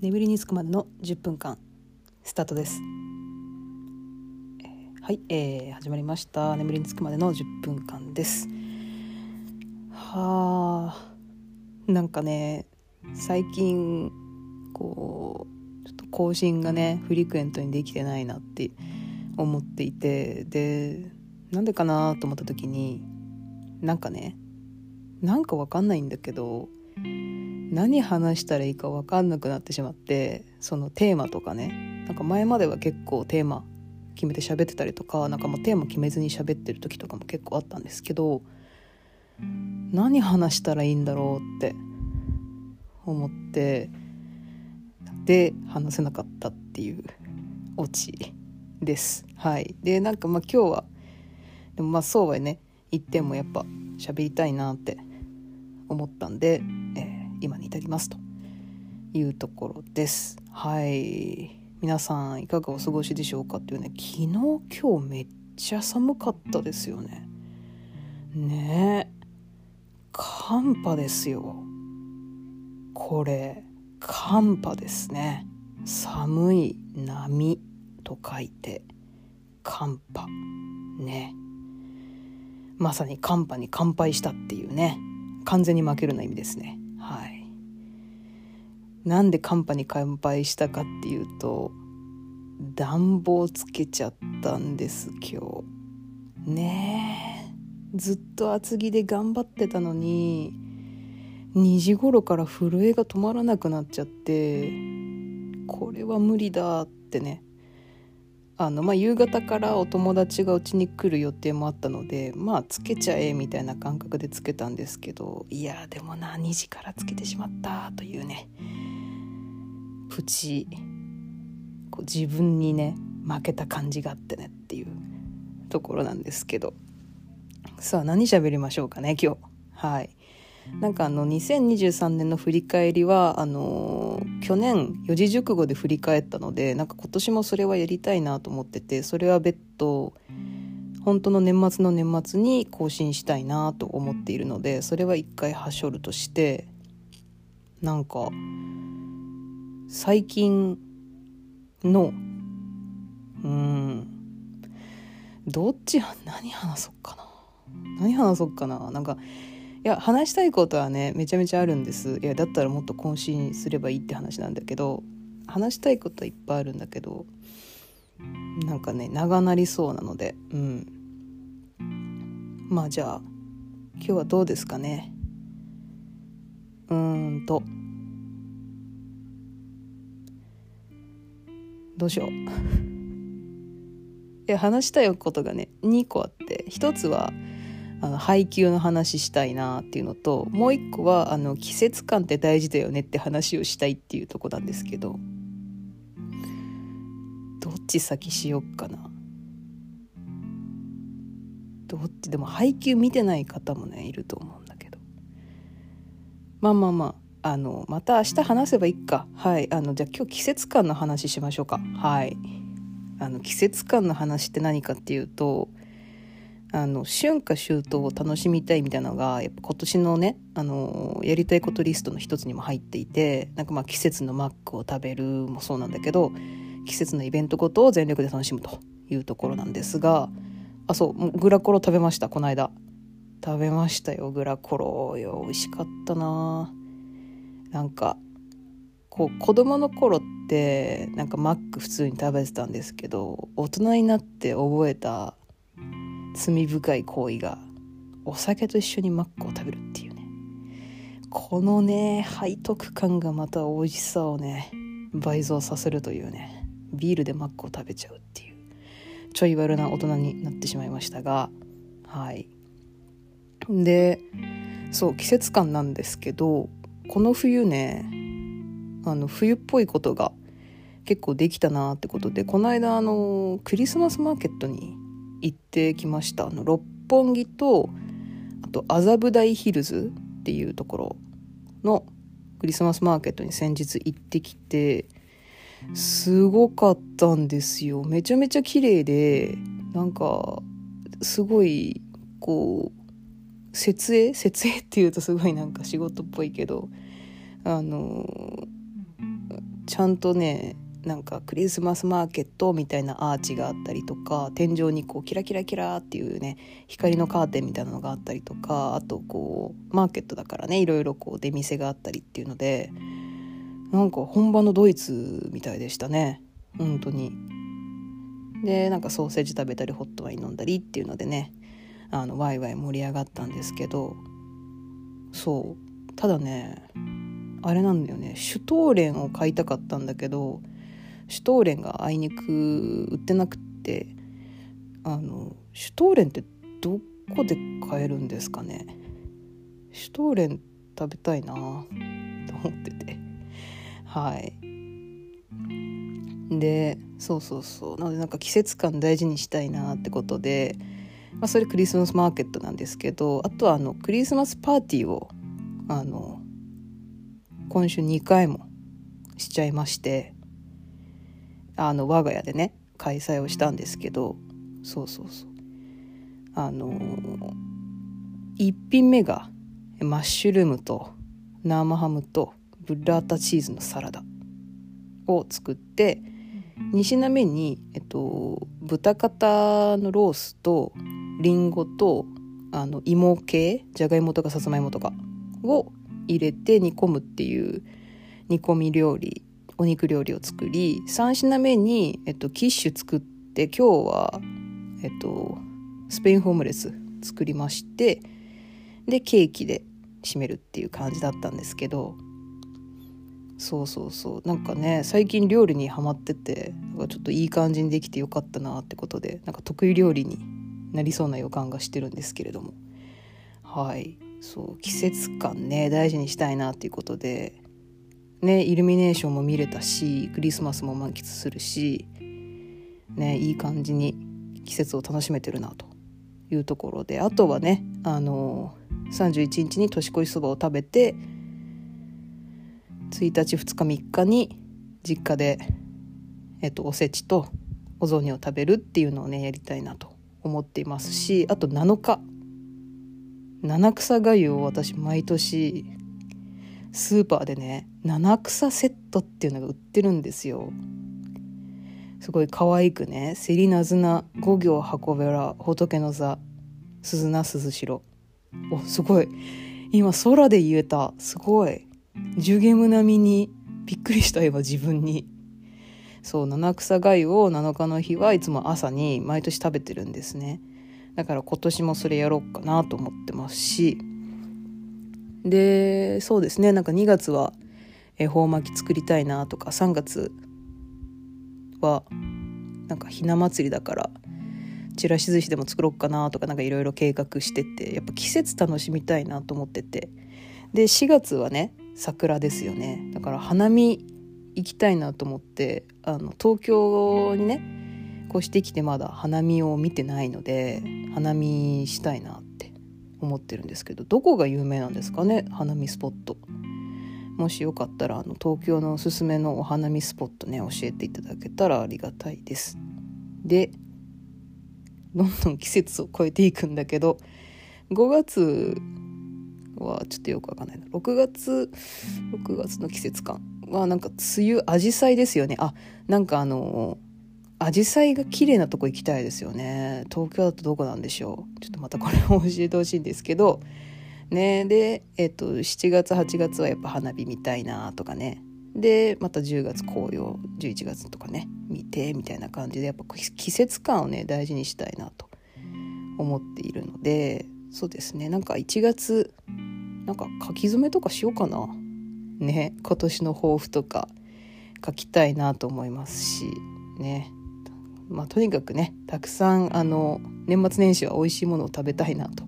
眠りにつくまでの10分間スタートです、はい、えー始まりました。眠りにつくまでの10分間です。はあなんかね最近こうちょっと更新がねフリクエントにできてないなって思っていてでなんでかなと思った時になんかねなんかわかんないんだけど何話したらいいか分かんなくなってしまってそのテーマとかね。なんか前までは結構テーマ決めて喋ってたりとかなんかもうテーマ決めずに喋ってる時とかも結構あったんですけど何話したらいいんだろうって思ってで話せなかったっていうオチです。はい。でなんかまあ今日はでもまあそうはね言ってもやっぱ喋りたいなって思ったんで、今に至りますというところです。はい。皆さんいかがお過ごしでしょうかっていうね昨日今日めっちゃ寒かったですよね。ねえ。寒波ですよ。これ寒波ですね。寒い波と書いて寒波ね。まさに寒波に乾杯したっていうね。完全に負けるの意味ですね。はい。なんで寒波に乾杯したかっていうと暖房つけちゃったんです今日。ねえ。ずっと厚着で頑張ってたのに2時頃から震えが止まらなくなっちゃってこれは無理だってね。あのまあ夕方からお友達がうちに来る予定もあったのでまあつけちゃえみたいな感覚でつけたんですけどいやでもな2時からつけてしまったというねプチこう自分にね負けた感じがあってねっていうところなんですけど。さあ何喋りましょうかね今日。はい。なんかあの2023年の振り返りはあの去年四字熟語で振り返ったのでなんか今年もそれはやりたいなと思っててそれは別途本当の年末の年末に更新したいなと思っているのでそれは一回はしょるとしてなんか最近のうんどっち何話そうかな。何話そうかな。なんかいや話したいことはねめちゃめちゃあるんです。いやだったらもっと更新すればいいって話なんだけど話したいことはいっぱいあるんだけどなんかね長なりそうなのでうん。まあじゃあ今日はどうですかね？うーんと。どうしよう。いや話したいことがね2個あって1つはあの配給の話したいなっていうのともう一個はあの季節感って大事だよねって話をしたいっていうとこなんですけど。どっち先しよっかな。どっち？でも配給見てない方もねいると思うんだけど。まあまあまああのまた明日話せばいいか。はい。あのじゃあ今日季節感の話しましょうか。はい。あの季節感の話って何かっていうとあの春夏秋冬を楽しみたいみたいなのがやっぱ今年のねあのやりたいことリストの一つにも入っていてなんかまあ季節のマックを食べるもそうなんだけど季節のイベントごとを全力で楽しむというところなんですがあそうグラコロ食べましたこの間。食べましたよグラコロよ。美味しかったな。なんかこう子供の頃ってなんかマック普通に食べてたんですけど大人になって覚えた罪深い行為がお酒と一緒にマックを食べるっていうね。このね背徳感がまた美味しさをね倍増させるというねビールでマックを食べちゃうっていうちょい悪な大人になってしまいましたがはい。でそう季節感なんですけどこの冬ねあの冬っぽいことが結構できたなってことでこの間あのクリスマスマーケットに行ってきました。あの六本木とあと麻布台ヒルズっていうところのクリスマスマーケットに先日行ってきてすごかったんですよ。めちゃめちゃ綺麗でなんかすごいこう設営？設営っていうとすごい なんか仕事っぽいけどあのちゃんとねなんかクリスマスマーケットみたいなアーチがあったりとか天井にこうキラキラキラっていうね光のカーテンみたいなのがあったりとかあとこうマーケットだからねいろいろこう出店があったりっていうのでなんか本場のドイツみたいでしたね。本当に。でなんかソーセージ食べたりホットワイン飲んだりっていうのでねあのワイワイ盛り上がったんですけどそう。ただねあれなんだよね。シュトーレンを買いたかったんだけどシュトーレンがあいにく売ってなくってあのシュトーレンってどこで買えるんですかね。シュトーレン食べたいな。と思ってて。はい。でそうそうそう。なのでなんか季節感大事にしたいなってことで、まあ、それクリスマスマーケットなんですけどあとはあのクリスマスパーティーをあの今週2回もしちゃいまして。あの我が家でね開催をしたんですけどそうそうそう。あの1品目がマッシュルームと生ハムとブッラータチーズのサラダを作って2品目に、えっと、豚肩のロースとりんごとあの芋系じゃがいもとかさつまいもとかを入れて煮込むっていう煮込み料理お肉料理を作り3品目に、えっと、キッシュ作って今日は、えっと、スペインホームレス作りましてでケーキで締めるっていう感じだったんですけどそうそうそう。なんかね最近料理にはまっててちょっといい感じにできてよかったなってことでなんか得意料理になりそうな予感がしてるんですけれども。はい。そう。季節感ね大事にしたいなっていうことでねイルミネーションも見れたしクリスマスも満喫するしねいい感じに季節を楽しめてるなというところであとはねあの31日に年越しそばを食べて1日2日3日に実家で、えっと、おせちとお雑煮を食べるっていうのをねやりたいなと思っていますしあと7日。七草がゆを私毎年スーパーでね七草セットっていうのが売ってるんですよ。すごい可愛くね「せりなずな五行箱べら仏の座鈴名鈴代」おすごい。今空で言えた。すごい。ジュゲム並みにびっくりした今自分に。そう七草がゆを7日の日はいつも朝に毎年食べてるんですね。だから今年もそれやろうかなと思ってますし。でそうですね。なんか2月は恵方巻き作りたいなとか3月はなんかひな祭りだからちらし寿司でも作ろうかなとかなんかいろいろ計画しててやっぱ季節楽しみたいなと思ってて。で4月はね桜ですよね。だから花見行きたいなと思ってあの東京にね越してきてまだ花見を見てないので花見したいな思ってるんですけどどこが有名なんですかね？花見スポット。もしよかったらあの東京のおすすめのお花見スポットね教えていただけたらありがたいです。でどんどん季節を超えていくんだけど5月はちょっとよくわかんないな。6月6月の季節感はなんか梅雨アジサイですよね。あなんかあのアジサイが綺麗なとこ行きたいですよね。東京だとどこなんでしょう。ちょっとまたこれを教えてほしいんですけど。ね。でえっと7月8月はやっぱ花火見たいなとかね。でまた10月紅葉11月とかね。見てみたいな感じでやっぱ季節感をね大事にしたいなと思っているので。そうですね。なんか1月なんか書き初めとかしようかな。ね。今年の抱負とか書きたいなと思いますし。ね。まあとにかくねたくさんあの年末年始は美味しいものを食べたいなと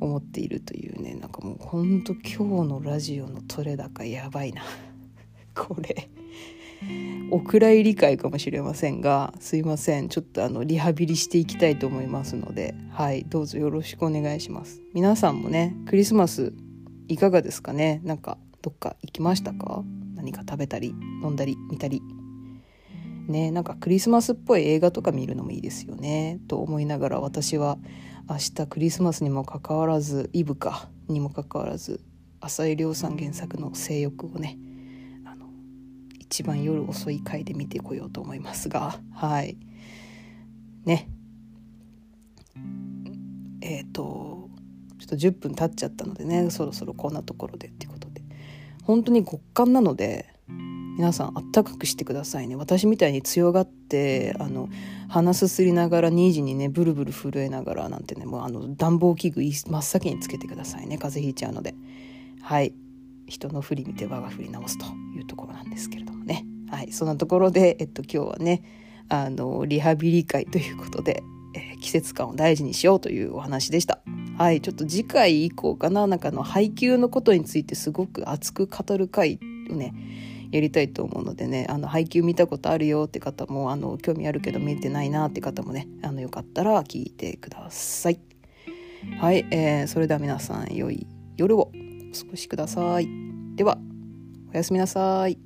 思っているというねなんかもうほんと今日のラジオの取れ高やばいな。これ。お蔵入り会かもしれませんがすいません。ちょっとあのリハビリしていきたいと思いますのではいどうぞよろしくお願いします。皆さんもねクリスマスいかがですかね？なんかどっか行きましたか？何か食べたり飲んだり見たり。ねなんかクリスマスっぽい映画とか見るのもいいですよねと思いながら私は明日クリスマスにもかかわらずイブかにもかかわらず浅井亮さん原作の「性欲」をねあの一番夜遅い回で見てこようと思いますがはい。ね。えっ、ー、とちょっと10分経っちゃったのでねそろそろこんなところでってことで。本当に極寒なので皆さんあったかくしてくださいね。私みたいに強がってあの鼻すすりながら2時にねブルブル震えながらなんてねもうあの暖房器具真っ先につけてくださいね。風邪ひいちゃうので。はい。人の振り見て我が振り直すというところなんですけれどもね。はい。そんなところでえっと今日はねあのリハビリ会ということで、えー、季節感を大事にしようというお話でした。はい。ちょっと次回以降かな。なんかの配給のことについてすごく熱く語る回をねやりたいと思うのでねあの配給見たことあるよって方もあの興味あるけど見てないなって方もねあのよかったら聞いてください。はい、えー、それでは皆さん良い夜をお過ごしください。ではおやすみなさい